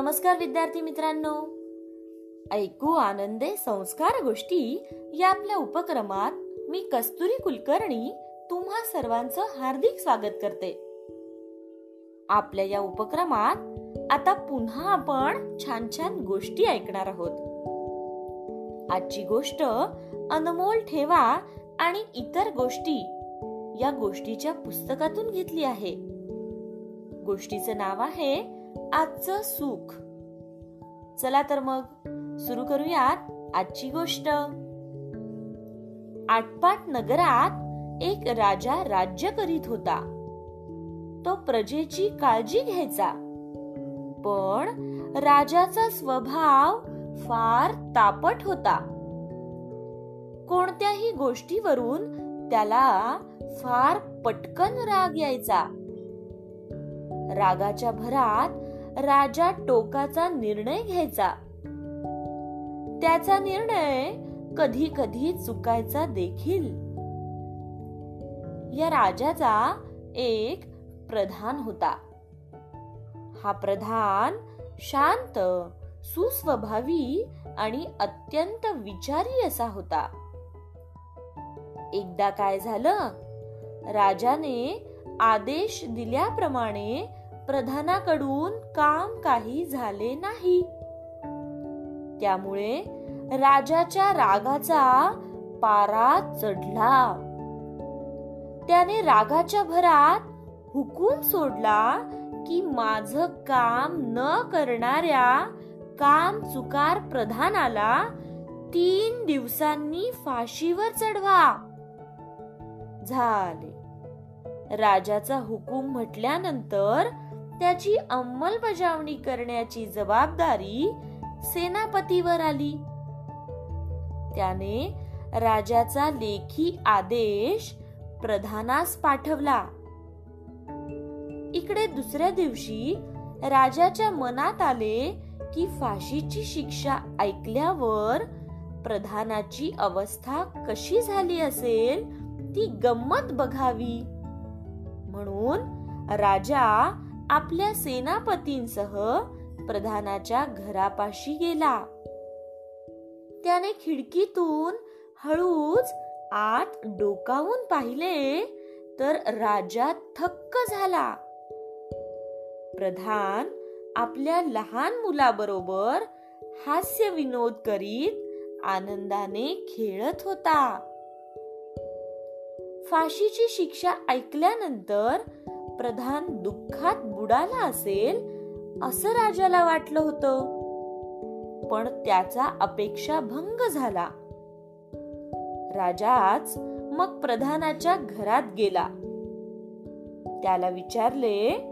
नमस्कार विद्यार्थी मित्रांनो. ऐकू आनंदे संस्कार गोष्टी या आपल्या उपक्रमात मी कस्तुरी कुलकर्णी तुम्हा सर्वांचं हार्दिक स्वागत करते. आपल्या या उपक्रमात आता पुन्हा आपण छान छान गोष्टी ऐकणार आहोत. आजची गोष्ट अनमोल ठेवा आणि इतर गोष्टी या गोष्टीच्या पुस्तकातून घेतली आहे. गोष्टीचं नाव आहे आजचं सुख. चला तर मग सुरू करूयात आजची गोष्ट. आटपाट नगरात एक राजा राज्य करीत होता. तो प्रजेची काळजी घ्यायचा. पण राजाचा स्वभाव फार तापट होता. कोणत्याही गोष्टीवरून त्याला फार पटकन राग यायचा. रागाच्या भरात राजा टोकाचा निर्णय घ्यायचा. त्याचा निर्णय कधी कधी चुकायचा देखील. या राजाचा एक प्रधान होता. हा प्रधान शांत सुस्वभावी आणि अत्यंत विचारी असा होता. एकदा काय झालं? राजाने आदेश दिल्याप्रमाणे प्रधानाकडून काम काही झाले नाही. त्यामुळे राजाच्या रागाचा पारा चढला. त्याने रागाच्या भरात हुकूम सोडला की माझ काम न करणाऱ्या काम चुकार प्रधानाला तीन दिवसांनी फाशीवर चढवा. झाले. राजाचा हुकूम म्हटल्यानंतर त्याची अंमलबजावणी करण्याची जबाबदारी सेनापतीवर आली. त्याने राजाचा लेखी आदेश प्रधानास पाठवला. इकडे दुसऱ्या दिवशी राजाच्या मनात आले की फाशीची शिक्षा ऐकल्यावर प्रधानाची अवस्था कशी झाली असेल ती गंमत बघावी. म्हणून राजा आपल्या सेनापतींसह प्रधानाच्या घरापाशी गेला. त्याने खिडकीतून हळूच आत डोकावून पाहिले तर राजा थक्क झाला. प्रधान आपल्या लहान मुलाबरोबर हास्य विनोद करीत आनंदाने खेळत होता. फाशीची शिक्षा ऐकल्यानंतर प्रधान दुःखात बुडाला असेल असं राजाला वाटलं होतं. पण त्याचा अपेक्षा भंग झाला. राजाच मग प्रधानाच्या घरात गेला. त्याला विचारले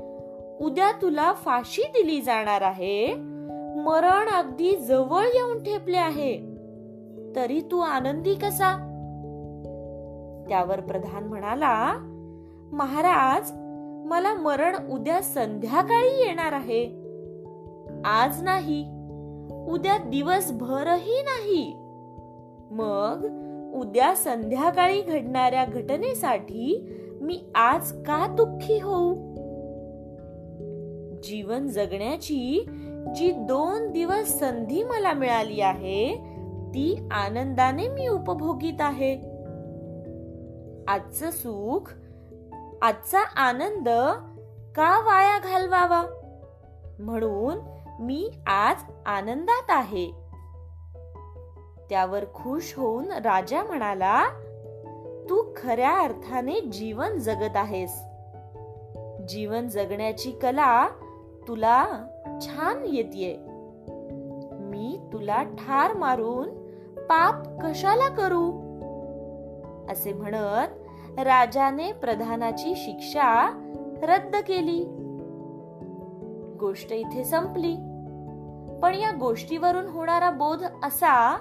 उद्या तुला फाशी दिली जाणार आहे. मरण अगदी जवळ येऊन ठेपले आहे. तरी तू आनंदी कसा? त्यावर प्रधान म्हणाला महाराज मला मरण उद्या संध्याकाळी येणार आहे. आज नाही उद्या दिवसभरही नाही. मग उद्या संध्याकाळी घडणाऱ्या घटनेसाठी मी आज का दुःखी होऊ? जीवन जगण्याची जी दोन दिवस संधी मला मिळाली आहे ती आनंदाने मी उपभोगीत आहे. आजचं सुख आजचा आनंद का वाया घालवावा? म्हणून मी आज आनंदात आहे. त्यावर खुश होऊन राजा म्हणाला तू खऱ्या अर्थाने जीवन जगत आहेस. जीवन जगण्याची कला तुला छान येते मी तुला ठार मारून पाप कशाला करू? असे म्हणत राजाने प्रधानाची शिक्षा रद्द केली. गोष्ट इथे संपली. पण या गोष्टीवरून होणारा बोध असा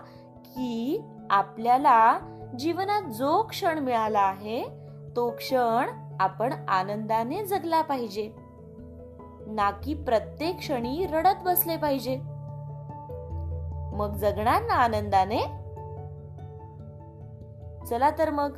की आपल्याला जीवनात जो क्षण मिळाला आहे तो क्षण आपण आनंदाने जगला पाहिजे. ना की प्रत्येक क्षणी रडत बसले पाहिजे. मग जगणार ना आनंदाने? चला तर मग.